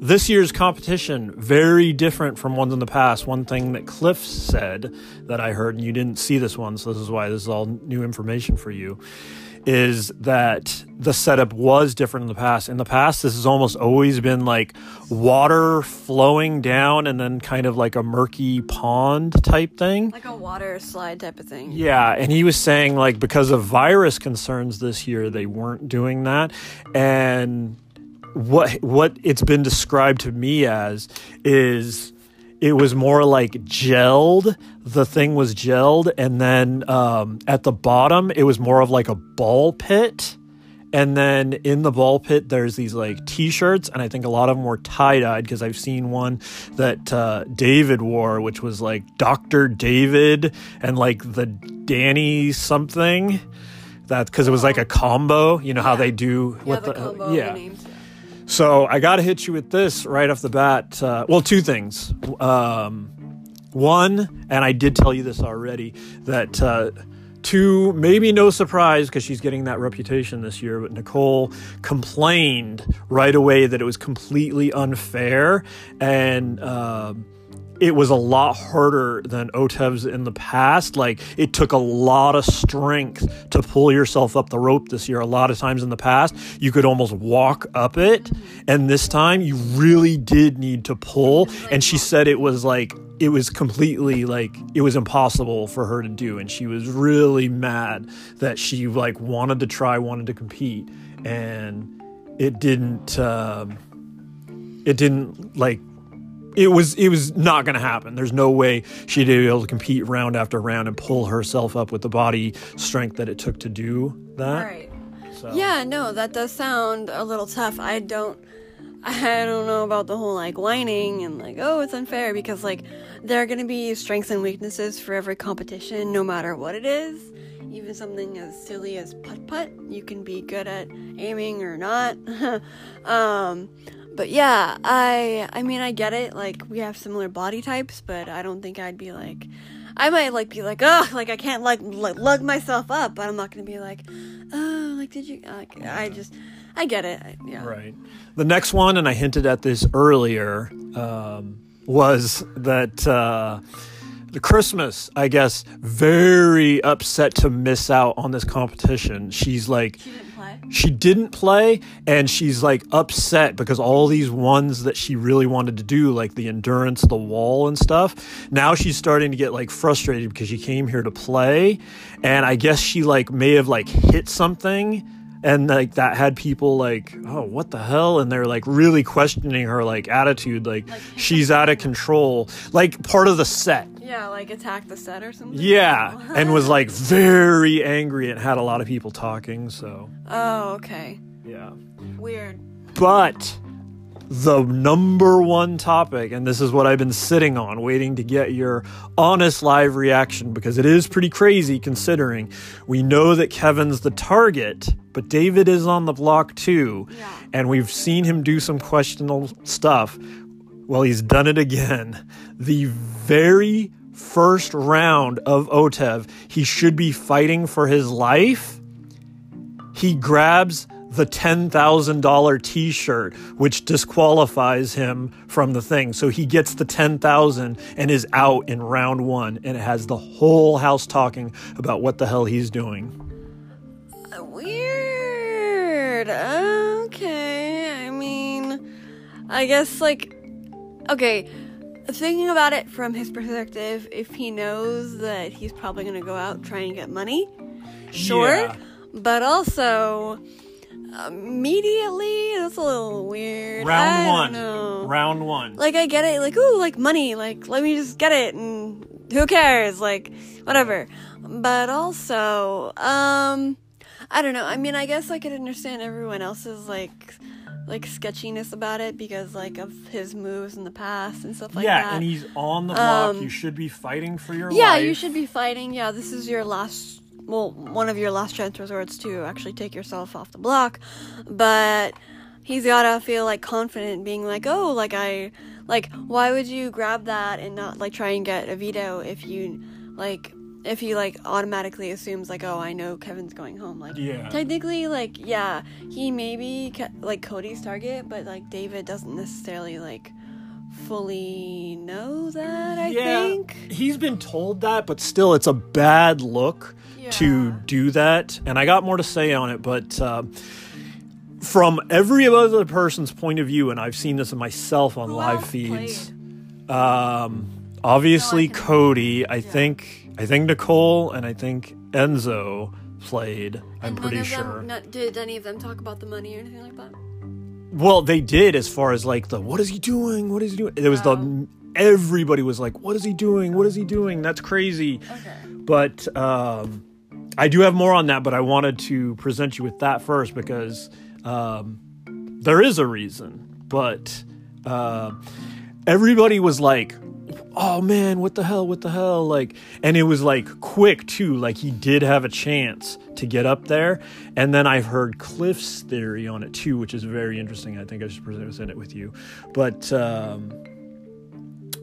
this year's competition very different from ones in the past. One thing that Cliff said that I heard, and you didn't see this one, so this is why this is all new information for you. Is that the setup was different in the past? In the past, this has almost always been like water flowing down and then kind of like a murky pond type thing. Like a water slide type of thing. Yeah, and he was saying like because of virus concerns this year they weren't doing that and what what it's been described to me as is it was more like gelled. The thing was gelled, and then um, at the bottom, it was more of like a ball pit. And then in the ball pit, there's these like T-shirts, and I think a lot of them were tie-dyed because I've seen one that uh, David wore, which was like Doctor David and like the Danny something. That because it was like a combo. You know how they do Yeah, with the, the, combo of yeah. So I got to hit you with this right off the bat. Uh, well, two things. Um, one, and I did tell you this already, that uh, two, maybe no surprise because she's getting that reputation this year, but Nicole complained right away that it was completely unfair and. um it was a lot harder than OTEVs in the past. Like it took a lot of strength to pull yourself up the rope this year. A lot of times in the past, you could almost walk up it, and this time you really did need to pull. And she said it was like it was completely like it was impossible for her to do, and she was really mad that she like wanted to try, wanted to compete, and it didn't. Um, it didn't like it was it was not going to happen. There's no way she'd be able to compete round after round and pull herself up with the body strength that it took to do that. Right. So, Yeah, no, that does sound a little tough. I don't I don't know about the whole like whining and like, oh, it's unfair because like there are going to be strengths and weaknesses for every competition no matter what it is. Even something as silly as putt putt, you can be good at aiming or not. um but yeah, I I mean I get it. Like we have similar body types, but I don't think I'd be like I might like be like, oh, like I can't like, like lug myself up, but I'm not gonna be like, oh, like did you? Like, I just, I get it. I, yeah. Right. The next one, and I hinted at this earlier, um, was that uh, the Christmas, I guess, very upset to miss out on this competition. She's like, She didn't play. she didn't play and she's like upset because all these ones that she really wanted to do like the endurance the wall and stuff now she's starting to get like frustrated because she came here to play and i guess she like may have like hit something and like that had people like oh what the hell and they're like really questioning her like attitude like, Like, she's out of control like part of the set Yeah, like attack the set or something. yeah and was like very angry and had a lot of people talking so Oh, okay. yeah Weird. But the number one topic, and this is what I've been sitting on, waiting to get your honest live reaction because it is pretty crazy considering we know that Kevin's the target, but David is on the block too. Yeah. And we've seen him do some questionable stuff. Well, he's done it again. The very first round of OTEV, he should be fighting for his life he grabs the $10,000 t-shirt which disqualifies him from the thing. So he gets the 10,000 and is out in round 1 and it has the whole house talking about what the hell he's doing. Weird. Okay. I mean, I guess like, okay. Thinking about it from his perspective, if he knows that he's probably gonna go out try and get money, sure. Yeah. But also, immediately, that's a little weird. Round I 1. Don't know. Round 1. like I get it, like ooh, like money, like let me just get it, and who cares, like whatever. But also, um, I don't know. I mean, I guess I could understand everyone else's like, like sketchiness about it because like of his moves in the past and stuff like yeah, that. Yeah, and he's on the block. Um, you should be fighting for your life. yeah, life. you should be fighting. Yeah, this is your last, well, one of your last chance resorts to actually take yourself off the block. But he's gotta feel like confident, being like, oh, like I, like, why would you grab that and not like try and get a veto if you, like, if he like automatically assumes like, oh, I know Kevin's going home. Like, Yeah. technically, like, yeah, he may be ca- like Cody's target, but like David doesn't necessarily like fully know that. I yeah, think. he's been told that, but still, it's a bad look to do that. And I got more to say on it, but uh, from every other person's point of view, and I've seen this in myself on Who live feeds. Um, obviously, No, I Cody. I think I think Nicole and I think Enzo played. I'm And pretty them- sure. not- did any of them talk about the money or anything like that? Well, they did as far as like the what is he doing? What is he doing? It was Wow. the everybody was like, "What is he doing? What is he doing? That's crazy." Okay. But um, I do have more on that, but I wanted to present you with that first because um, there is a reason. But uh, everybody was like, "Oh man, what the hell? What the hell?" Like, and it was like quick too. Like he did have a chance to get up there, and then I've heard Cliff's theory on it too, which is very interesting. I think I should present it with you. But um,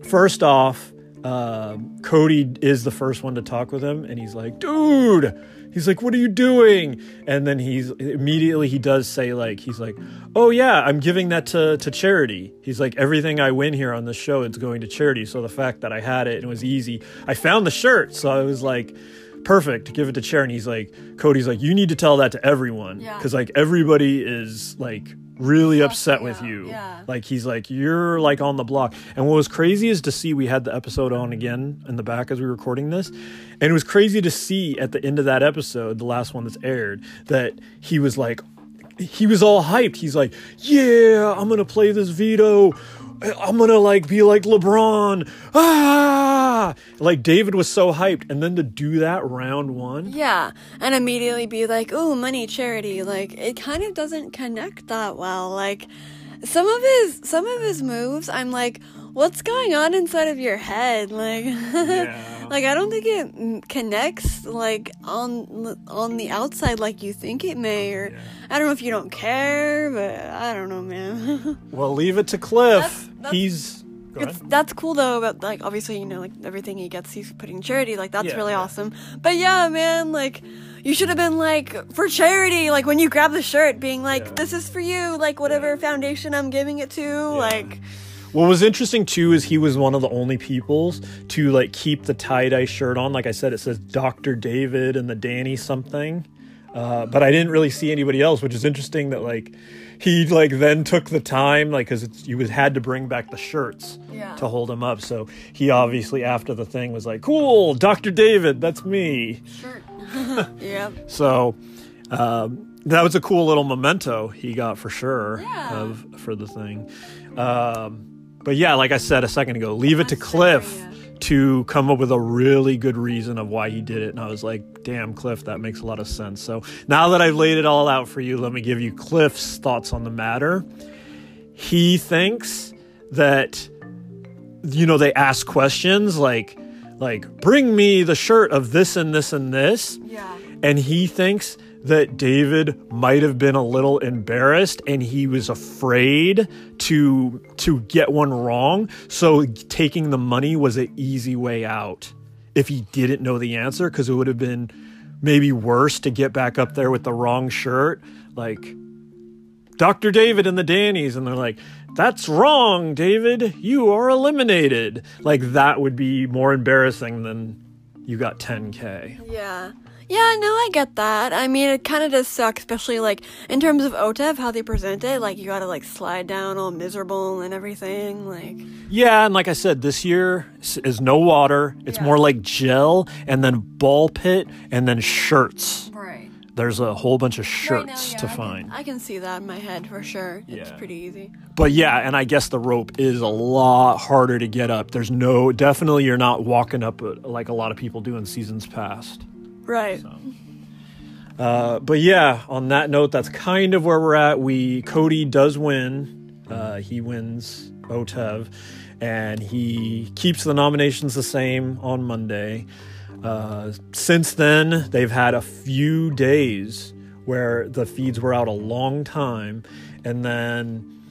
first off, uh, Cody is the first one to talk with him, and he's like, "Dude." He's like, "What are you doing?" And then he's immediately he does say like he's like, "Oh yeah, I'm giving that to to charity." He's like, "Everything I win here on the show it's going to charity." So the fact that I had it and it was easy, I found the shirt, so I was like, "Perfect, give it to charity." And he's like, Cody's like, "You need to tell that to everyone Yeah. because like everybody is like really upset with out, you." yeah. Like he's like, "You're like on the block." And what was crazy is to see we had the episode on again in the back as we were recording this, and it was crazy to see at the end of that episode, the last one that's aired, that he was like, he was all hyped. He's like, "Yeah, I'm gonna play this veto. I'm gonna like be like LeBron." Ah, like David was so hyped, and then to do that round one. Yeah, and immediately be like, "Oh, money, charity." Like it kind of doesn't connect that well. Like some of his some of his moves, I'm like, "What's going on inside of your head?" Like like I don't think it mm, connects like on on the outside like you think it may or I don't know if you don't care, but I don't know, man. Well, leave it to Cliff. That's- that's- He's. Go It's, that's cool though, but like obviously you know like everything he gets he's putting charity like that's Yeah, really yeah. awesome. But yeah, man, like you should have been like for charity, like when you grab the shirt, being like Yeah. this is for you, like whatever foundation I'm giving it to, like What was interesting too is he was one of the only peoples to like keep the tie dye shirt on. Like I said, it says Doctor David and the Danny something, uh, but I didn't really see anybody else, which is interesting. That like he like then took the time like because you was had to bring back the shirts Yeah. to hold him up. So he obviously after the thing was like, "Cool, Doctor David, that's me." shirt. yeah. So um, that was a cool little memento he got for sure Yeah. of for the thing. Um, but yeah, like I said a second ago, leave it to Cliff to come up with a really good reason of why he did it. And I was like, damn, Cliff, that makes a lot of sense. So now that I've laid it all out for you, let me give you Cliff's thoughts on the matter. He thinks that you know they ask questions like like bring me the shirt of this and this and this Yeah. and he thinks that David might have been a little embarrassed and he was afraid to to get one wrong so taking the money was an easy way out if he didn't know the answer cuz it would have been maybe worse to get back up there with the wrong shirt like Dr. David and the Dannies, and they're like, that's wrong, David. You are eliminated. Like, that would be more embarrassing than you got 10K. Yeah. Yeah, no, I get that. I mean, it kind of does suck, especially like in terms of OTEV, how they present it. Like, you gotta like slide down all miserable and everything. Like, Yeah, and like I said, this year is no water. It's Yeah. more like gel, and then ball pit, and then shirts. right. There's a whole bunch of Right now, shirts yeah, to I can- find. I can see that in my head for sure. Yeah. It's pretty easy. But yeah, and I guess the rope is a lot harder to get up. There's no, definitely, you're not walking up uh, like a lot of people do in seasons past. Right. Uh, but yeah, on that note, that's kind of where we're at. We Cody does win. Uh, he wins OTEV, and he keeps the nominations the same on Monday. Uh, since then, they've had a few days where the feeds were out a long time, and then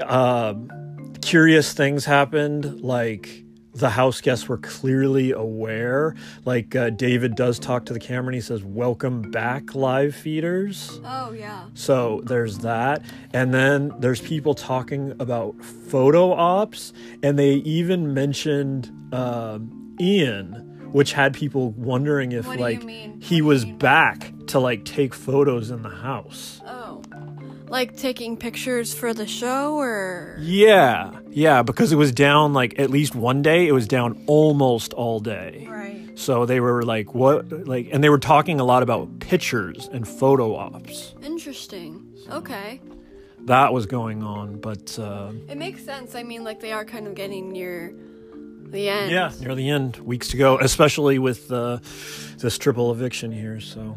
uh, curious things happened, like the house guests were clearly aware. Like uh, David does talk to the camera and he says, "Welcome back, live feeders." Oh, yeah. So there's that, and then there's people talking about photo ops, and they even mentioned um, Ian, which had people wondering if What like mean? What he was back to like take photos in the house. Oh. Like taking pictures for the show or. Yeah, yeah, because it was down like at least one day, it was down almost all day. Right. So they were like, what? Like, and they were talking a lot about pictures and photo ops. Interesting. Okay. that was going on. But uh, It makes sense. I mean, like they are kind of getting near the end. yeah, near the end, weeks to go, especially with uh, this triple eviction here. So,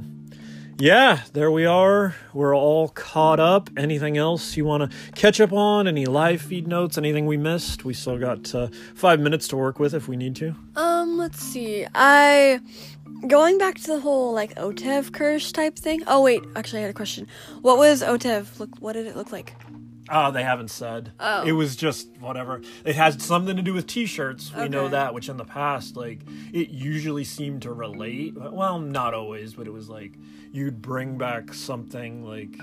yeah, there we are. We're all caught up. Anything else you want to catch up on? Any live feed notes? Anything we missed? We still got uh, five minutes to work with if we need to. Um, let's see. I going back to the whole like Otev curse type thing. Oh wait, actually I had a question. What was Otev look what did it look like? Oh, they haven't said. Oh. It was just whatever. It has something to do with t-shirts. We know that, which in the past, like, it usually seemed to relate. Well, not always, but it was like you'd bring back something like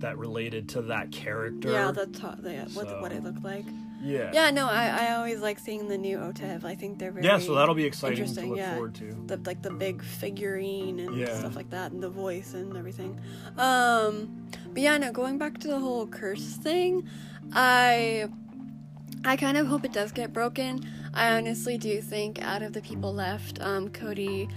that related to that character. Yeah, the top the, what So- what it looked like. yeah. Yeah, no, I, I always like seeing the new Otev. I think they're very Yeah, so that'll be exciting to interesting, look yeah. forward to. the like the big figurine and Yeah. stuff like that and the voice and everything. Um but yeah, no, going back to the whole curse thing, I I kind of hope it does get broken. I honestly do think out of the people left, um Cody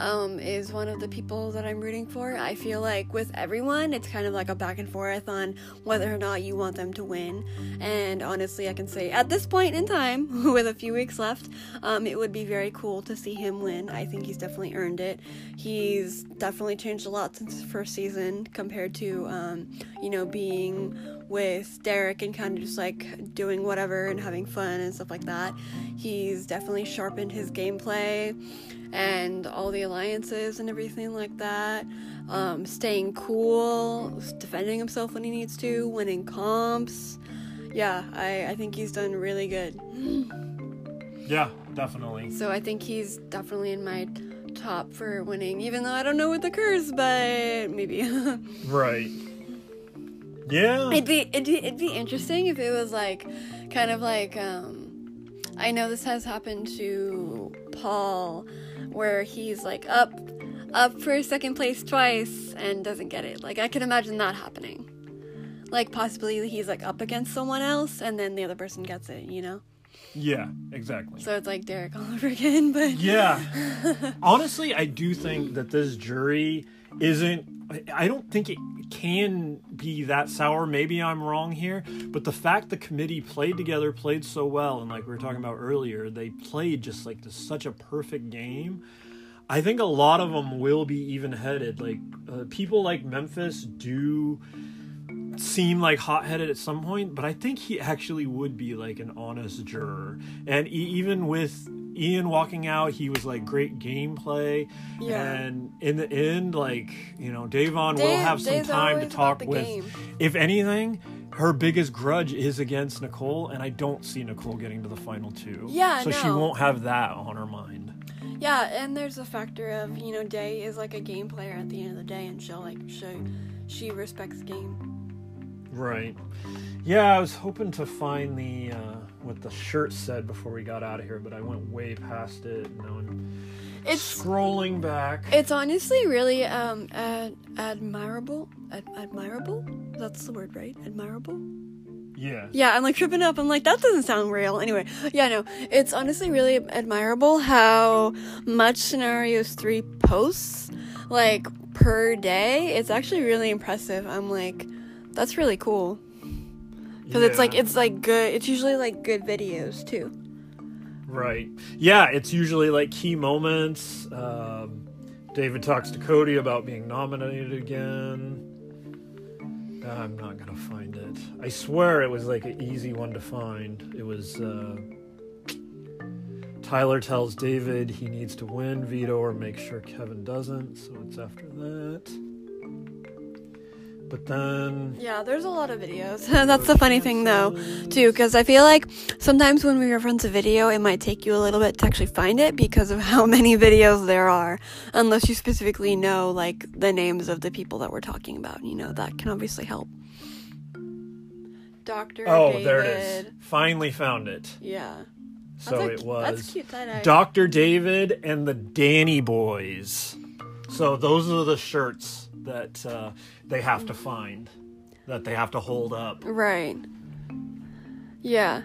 um, is one of the people that I'm rooting for. I feel like with everyone, it's kind of like a back and forth on whether or not you want them to win. And honestly, I can say at this point in time, with a few weeks left, um, it would be very cool to see him win. I think he's definitely earned it. He's definitely changed a lot since his first season compared to, um, you know, being with Derrick and kind of just like doing whatever and having fun and stuff like that. He's definitely sharpened his gameplay and all the alliances and everything like that. Um, staying cool, defending himself when he needs to, winning comps. Yeah, I, I think he's done really good. Yeah, definitely. So I think he's definitely in my top for winning, even though I don't know what the curse, but maybe. Right. Yeah. It'd be it'd be it'd be interesting if it was like kind of like um I know this has happened to Paul where he's like up up for second place twice and doesn't get it. Like I can imagine that happening. Like possibly he's like up against someone else and then the other person gets it, you know? Yeah, exactly. So it's like Derrick all over again, but Yeah. Honestly, I do think that this jury isn't. I- don't think it can be that sour. Maybe I'm wrong here, but the fact the committee played together, played so well, and like we were talking about earlier, they played just like this, such a perfect game. I think a lot of them will be even headed. Like uh, people like Memphis do seem like hot-headed at some point, but I think he actually would be like an honest juror. And even with Ian walking out, he was like great gameplay. Yeah. And in the end, like you know, Da'Vonne will have some Dave's time to talk with. game. If anything. Her biggest grudge is against Nicole, and I don't see Nicole getting to the final two. Yeah, so she won't have that on her mind. Yeah, and there's a factor of, you know, Day is like a game player at the end of the day and she'll like show she respects game. Right. Yeah, I was hoping to find the uh, what the shirt said before we got out of here, but I went way past it. Now I'm It's scrolling back. It's honestly really um ad- admirable. Ad- admirable? That's the word, right? Admirable? yeah. Yeah, I'm like tripping up. I'm like, that doesn't sound real. Anyway, yeah, no, it's honestly really admirable how much Scenarios 3 posts, like, per day. It's actually really impressive. I'm like, that's really cool. Because it's like, it's like good, it's usually like good videos too. right. Yeah, it's usually like key moments. Um, David talks to Cody about being nominated again. I'm not gonna find it. I swear it was like an easy one to find. It was. Uh, Tyler tells David he needs to win veto or make sure Kevin doesn't, so it's after that. But then Yeah, there's a lot of videos. That's the funny thing, though, too, because I feel like sometimes when we reference a video, it might take you a little bit to actually find it because of how many videos there are, unless you specifically know like the names of the people that we're talking about. You know, that can obviously help. Doctor. Oh, David. there it is. Finally found it. Yeah. So it was That's cute. Dr. David and the Danny Boys. So those are the shirts that uh, they have to find, that they have to hold up. Right. Yeah.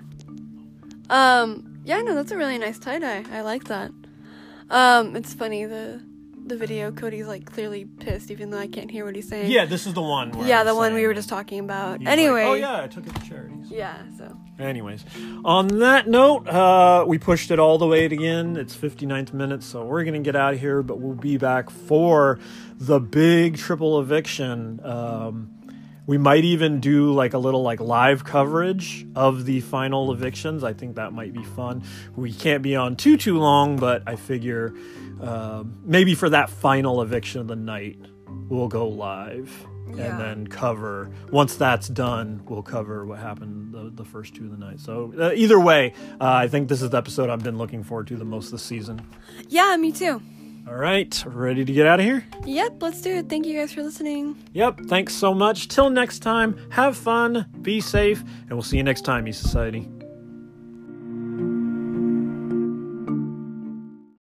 Um. Yeah. No, that's a really nice tie dye. I like that. Um. It's funny the the video, Cody's like clearly pissed, even though I can't hear what he's saying. Yeah, this is the one. Where yeah, the one we were just talking about. he was like, Anyway. oh yeah, I took it to charities. Yeah. So. Anyways, on that note, uh, we pushed it all the way again. It's 59th minute, so we're gonna get out of here. But we'll be back for the big triple eviction. Um, we might even do like a little like live coverage of the final evictions. I think that might be fun. We can't be on too too long, but I figure um maybe for that final eviction of the night, we'll go live Yeah. and then cover. Once that's done, we'll cover what happened the, the first two of the night. So uh, either way, uh, I think this is the episode I've been looking forward to the most this season. Yeah, me too. All right, ready to get out of here? Yep, let's do it. Thank you guys for listening. Yep, thanks so much. Till next time, have fun, be safe, and we'll see you next time, E Society.